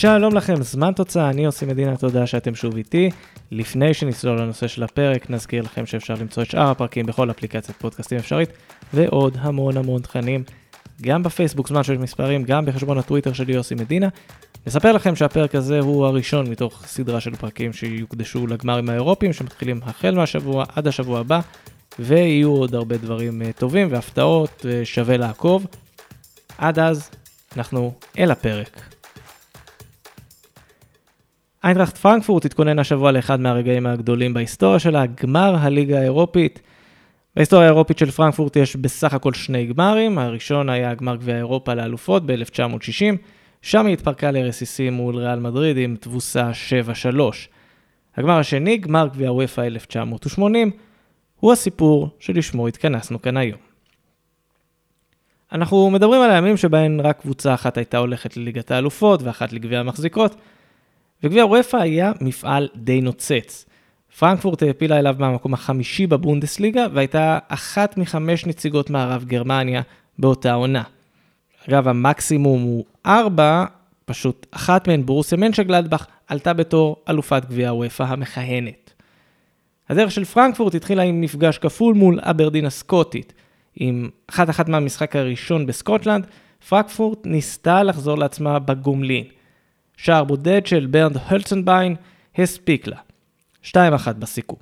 שלום לכם, זמן תוצאה, אני עושה מדינה, תודה שאתם שוב איתי. לפני שנצלול לנושא של הפרק, נזכיר לכם שאפשר למצוא את שאר הפרקים בכל אפליקציית פודקאסטים אפשרית, ועוד המון המון תכנים, גם בפייסבוק זמן שיש מספרים, גם בחשבון הטוויטר שלי יוסי מדינה. נספר לכם שהפרק הזה הוא הראשון מתוך סדרה של פרקים שיוקדשו לגמרים האירופיים, שמתחילים החל מהשבוע עד השבוע הבא, ויהיו עוד הרבה דברים אה, טובים והפתעות, אה, שווה לעקוב. עד אז, אנחנו אל הפרק. איינטראכט פרנקפורט התכונן השבוע לאחד מהרגעים הגדולים בהיסטוריה שלה, גמר הליגה האירופית. בהיסטוריה האירופית של פרנקפורט יש בסך הכל שני גמרים, הראשון היה גמר גביע אירופה לאלופות ב-1960, שם היא התפרקה לרסיסים מול ריאל מדריד עם תבוסה 7-3. הגמר השני, גמר גביע וופא 1980, הוא הסיפור שלשמו התכנסנו כאן היום. אנחנו מדברים על הימים שבהם רק קבוצה אחת הייתה הולכת לליגת האלופות ואחת לגביע המחזיקות, וגביע וופא היה מפעל די נוצץ. פרנקפורט העפילה אליו מהמקום החמישי בבונדסליגה, והייתה אחת מחמש נציגות מערב גרמניה באותה עונה. אגב, המקסימום הוא ארבע, פשוט אחת מהן, ברוסיה מנשגלדבך, עלתה בתור אלופת גביע וופא המכהנת. הדרך של פרנקפורט התחילה עם מפגש כפול מול אברדין הסקוטית. עם אחת אחת מהמשחק הראשון בסקוטלנד, פרנקפורט ניסתה לחזור לעצמה בגומלין. שער בודד של ברנד הולצנביין הספיק לה. 2-1 בסיכום.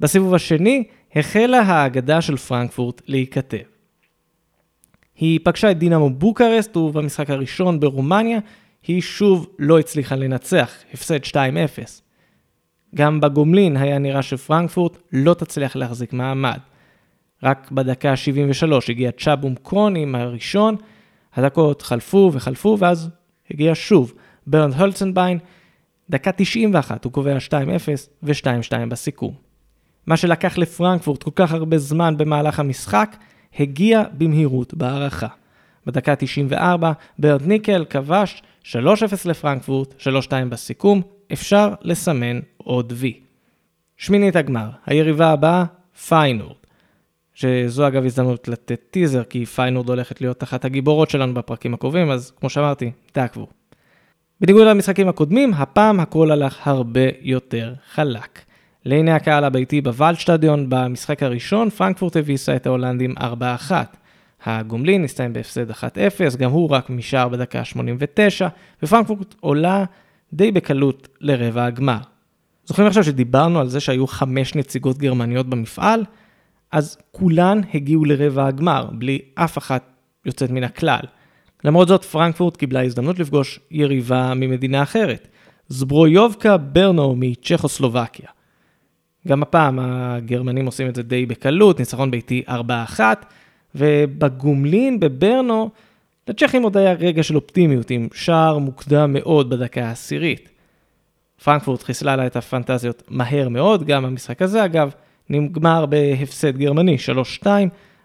בסיבוב השני החלה האגדה של פרנקפורט להיכתב. היא פגשה את דינמו בוקרסט ובמשחק הראשון ברומניה היא שוב לא הצליחה לנצח, הפסד 2-0. גם בגומלין היה נראה שפרנקפורט לא תצליח להחזיק מעמד. רק בדקה ה-73 הגיע צ'ה בום קון עם הראשון, הדקות חלפו וחלפו ואז הגיע שוב ברנד הולצנביין, דקה 91 הוא קובע 2-0 ו-2-2 בסיכום. מה שלקח לפרנקפורט כל כך הרבה זמן במהלך המשחק, הגיע במהירות בהארכה. בדקה 94, ברנד ניקל כבש 3-0 לפרנקפורט, 3-2 בסיכום, אפשר לסמן עוד וי. שמינית הגמר, היריבה הבאה, פיינורד. שזו אגב הזדמנות לתת טיזר, כי פיינורד הולכת להיות אחת הגיבורות שלנו בפרקים הקרובים, אז כמו שאמרתי, תעקבו. בניגוד למשחקים הקודמים, הפעם הכל הלך הרבה יותר חלק. לעיני הקהל הביתי בוולדשטדיון, במשחק הראשון, פרנקפורט הביסה את ההולנדים 4-1. הגומלין הסתיים בהפסד 1-0, גם הוא רק משער בדקה 89, ופרנקפורט עולה די בקלות לרבע הגמר. זוכרים עכשיו שדיברנו על זה שהיו חמש נציגות גרמניות במפעל? אז כולן הגיעו לרבע הגמר, בלי אף אחת יוצאת מן הכלל. למרות זאת, פרנקפורט קיבלה הזדמנות לפגוש יריבה ממדינה אחרת, זברויובקה ברנו מצ'כוסלובקיה. גם הפעם הגרמנים עושים את זה די בקלות, ניצחון ביתי 4-1, ובגומלין בברנו, לצ'כים עוד היה רגע של אופטימיות עם שער מוקדם מאוד בדקה העשירית. פרנקפורט חיסלה לה את הפנטזיות מהר מאוד, גם המשחק הזה אגב, נגמר בהפסד גרמני 3-2,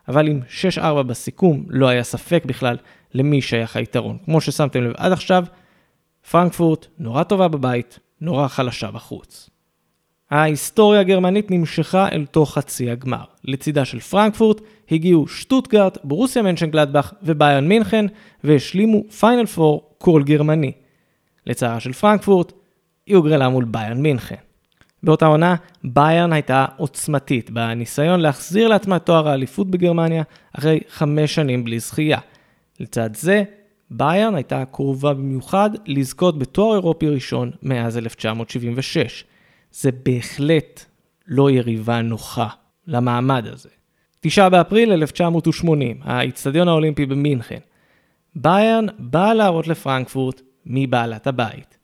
אבל עם 6-4 בסיכום לא היה ספק בכלל למי שייך היתרון. כמו ששמתם לב עד עכשיו, פרנקפורט נורא טובה בבית, נורא חלשה בחוץ. ההיסטוריה הגרמנית נמשכה אל תוך חצי הגמר. לצידה של פרנקפורט הגיעו שטוטגרט, בורוסיה מנשנגלדבך וביירן מינכן, והשלימו פיינל פור קול גרמני. לצערה של פרנקפורט, היא הוגרלה מול ביירן מינכן. באותה עונה, ביירן הייתה עוצמתית בניסיון להחזיר לעצמה תואר האליפות בגרמניה אחרי חמש שנים בלי זכייה. לצד זה, ביירן הייתה קרובה במיוחד לזכות בתואר אירופי ראשון מאז 1976. זה בהחלט לא יריבה נוחה למעמד הזה. 9 באפריל 1980, האיצטדיון האולימפי במינכן. ביירן באה להראות לפרנקפורט מי בעלת הבית.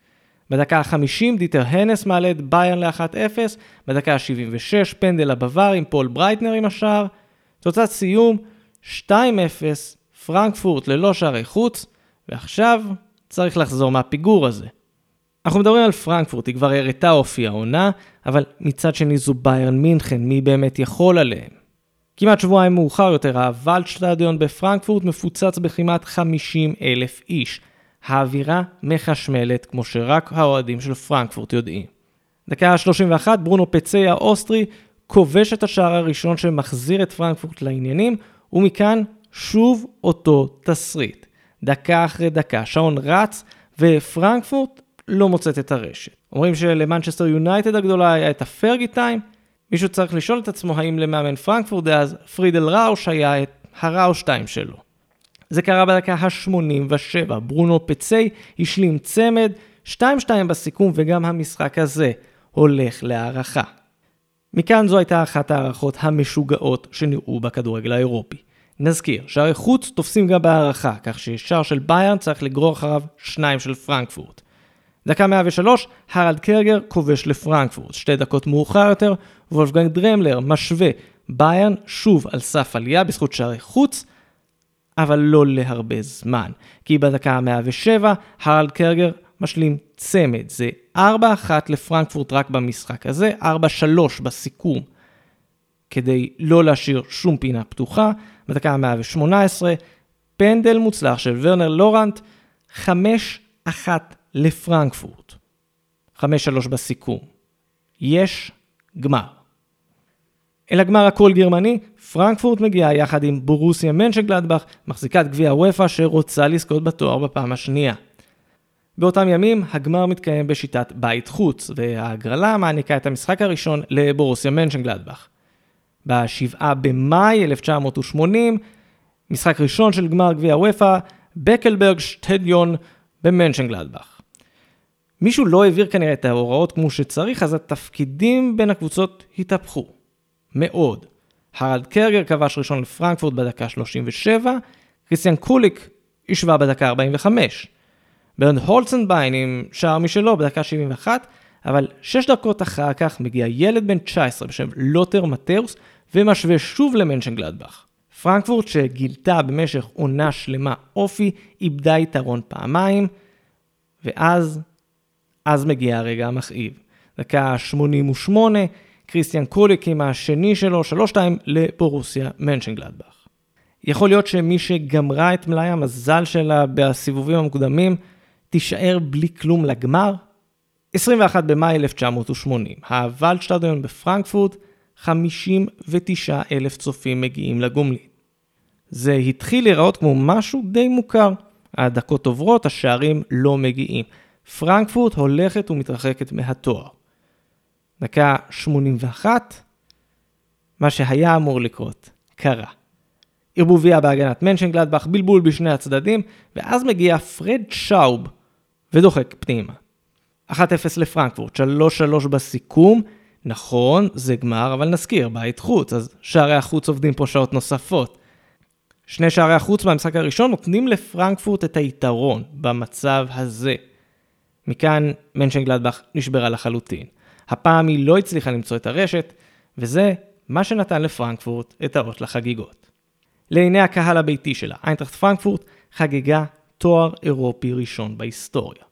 בדקה ה-50 דיטר הנס מעלה את ביירן ל-1-0, בדקה ה-76 פנדל לבווארים פול ברייטנר עם השער, תוצאת סיום 2-0 פרנקפורט ללא שערי חוץ, ועכשיו צריך לחזור מהפיגור הזה. אנחנו מדברים על פרנקפורט, היא כבר הראתה אופי העונה, אבל מצד שני זו ביירן מינכן, מי באמת יכול עליהם? כמעט שבועיים מאוחר יותר, הוולדשטדיון בפרנקפורט מפוצץ בכמעט 50 אלף איש. האווירה מחשמלת, כמו שרק האוהדים של פרנקפורט יודעים. דקה ה-31, ברונו פצי האוסטרי כובש את השער הראשון שמחזיר את פרנקפורט לעניינים, ומכאן שוב אותו תסריט. דקה אחרי דקה, שעון רץ, ופרנקפורט לא מוצאת את הרשת. אומרים שלמנצ'סטר יונייטד הגדולה היה את הפרגי טיים, מישהו צריך לשאול את עצמו האם למאמן פרנקפורט דאז פרידל ראוש היה את הראוש טיים שלו. זה קרה בדקה ה-87, ברונו פצי השלים צמד, 2-2 בסיכום וגם המשחק הזה הולך להערכה. מכאן זו הייתה אחת ההערכות המשוגעות שנראו בכדורגל האירופי. נזכיר, שערי חוץ תופסים גם בהערכה, כך ששער של ביירן צריך לגרור אחריו שניים של פרנקפורט. דקה 103, הרלד קרגר כובש לפרנקפורט. שתי דקות מאוחר יותר, וולפגנג דרמלר משווה ביירן שוב על סף עלייה בזכות שערי חוץ, אבל לא להרבה זמן. כי בדקה ה-107, הרלד קרגר משלים צמד. זה 4-1 לפרנקפורט רק במשחק הזה, 4-3 בסיכום. כדי לא להשאיר שום פינה פתוחה. בדקה ה-118, פנדל מוצלח של ורנר לורנט, 5-1 לפרנקפורט. 5-3 בסיכום. יש גמר. אל הגמר הכל גרמני, פרנקפורט מגיעה יחד עם בורוסיה מנשגלדבך, מחזיקת גביע וופא שרוצה לזכות בתואר בפעם השנייה. באותם ימים הגמר מתקיים בשיטת בית חוץ, וההגרלה מעניקה את המשחק הראשון לבורוסיה מנשנגלדבך. ב-7 במאי 1980, משחק ראשון של גמר גביע אופ"א, בקלברג שטדיון במנשנגלדבך. מישהו לא העביר כנראה את ההוראות כמו שצריך, אז התפקידים בין הקבוצות התהפכו. מאוד. הרלד קרגר כבש ראשון לפרנקפורט בדקה 37, קריסטיאן קוליק השווה בדקה 45. ברנד הולצנביין עם שער משלו בדקה 71, אבל שש דקות אחר כך מגיע ילד בן 19 בשם לוטר מטאוס ומשווה שוב למנשן גלדבך. פרנקפורט שגילתה במשך עונה שלמה אופי, איבדה יתרון פעמיים, ואז, אז מגיע הרגע המכאיב. דקה 88, קריסטיאן קוליק עם השני שלו, 3-2 לבורוסיה מנשנגלדבך. יכול להיות שמי שגמרה את מלאי המזל שלה בסיבובים המוקדמים, תישאר בלי כלום לגמר? 21 במאי 1980, הוולדשטדיון בפרנקפורט, 59 אלף צופים מגיעים לגומלין. זה התחיל להיראות כמו משהו די מוכר. הדקות עוברות, השערים לא מגיעים. פרנקפורט הולכת ומתרחקת מהתואר. דקה 81, מה שהיה אמור לקרות, קרה. ערבוביה בהגנת מנשנגלדבך, בלבול בשני הצדדים, ואז מגיע פרד שאוב ודוחק פנימה. 1-0 לפרנקפורט, 3-3 בסיכום, נכון, זה גמר, אבל נזכיר, בית חוץ, אז שערי החוץ עובדים פה שעות נוספות. שני שערי החוץ במשחק הראשון נותנים לפרנקפורט את היתרון במצב הזה. מכאן מנשנגלדבך נשברה לחלוטין. הפעם היא לא הצליחה למצוא את הרשת, וזה מה שנתן לפרנקפורט את האות לחגיגות. לעיני הקהל הביתי שלה, איינטראכט פרנקפורט חגגה תואר אירופי ראשון בהיסטוריה.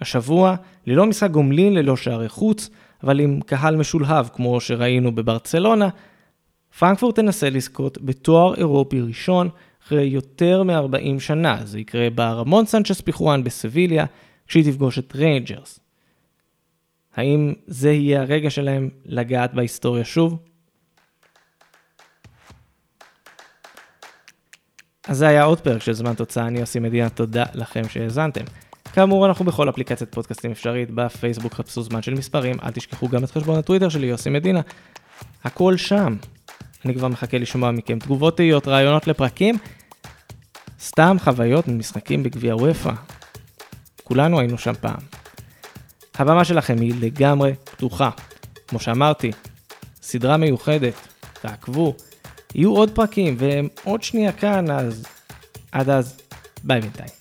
השבוע, ללא משחק גומלין, ללא שערי חוץ, אבל עם קהל משולהב כמו שראינו בברצלונה, פרנקפורט תנסה לזכות בתואר אירופי ראשון אחרי יותר מ-40 שנה. זה יקרה ברמון סנצ'ס פיחואן בסביליה, כשהיא תפגוש את ריינג'רס. האם זה יהיה הרגע שלהם לגעת בהיסטוריה שוב? אז זה היה עוד פרק של זמן תוצאה, אני עושה מדינה, תודה לכם שהאזנתם. כאמור, אנחנו בכל אפליקציית פודקאסטים אפשרית, בפייסבוק חפשו זמן של מספרים, אל תשכחו גם את חשבון הטוויטר שלי, יוסי מדינה. הכל שם. אני כבר מחכה לשמוע מכם תגובות תהיות, רעיונות לפרקים, סתם חוויות ממשחקים בגביע וופא. כולנו היינו שם פעם. הבמה שלכם היא לגמרי פתוחה. כמו שאמרתי, סדרה מיוחדת, תעקבו, יהיו עוד פרקים והם עוד שנייה כאן, אז עד אז, ביי בינתיים.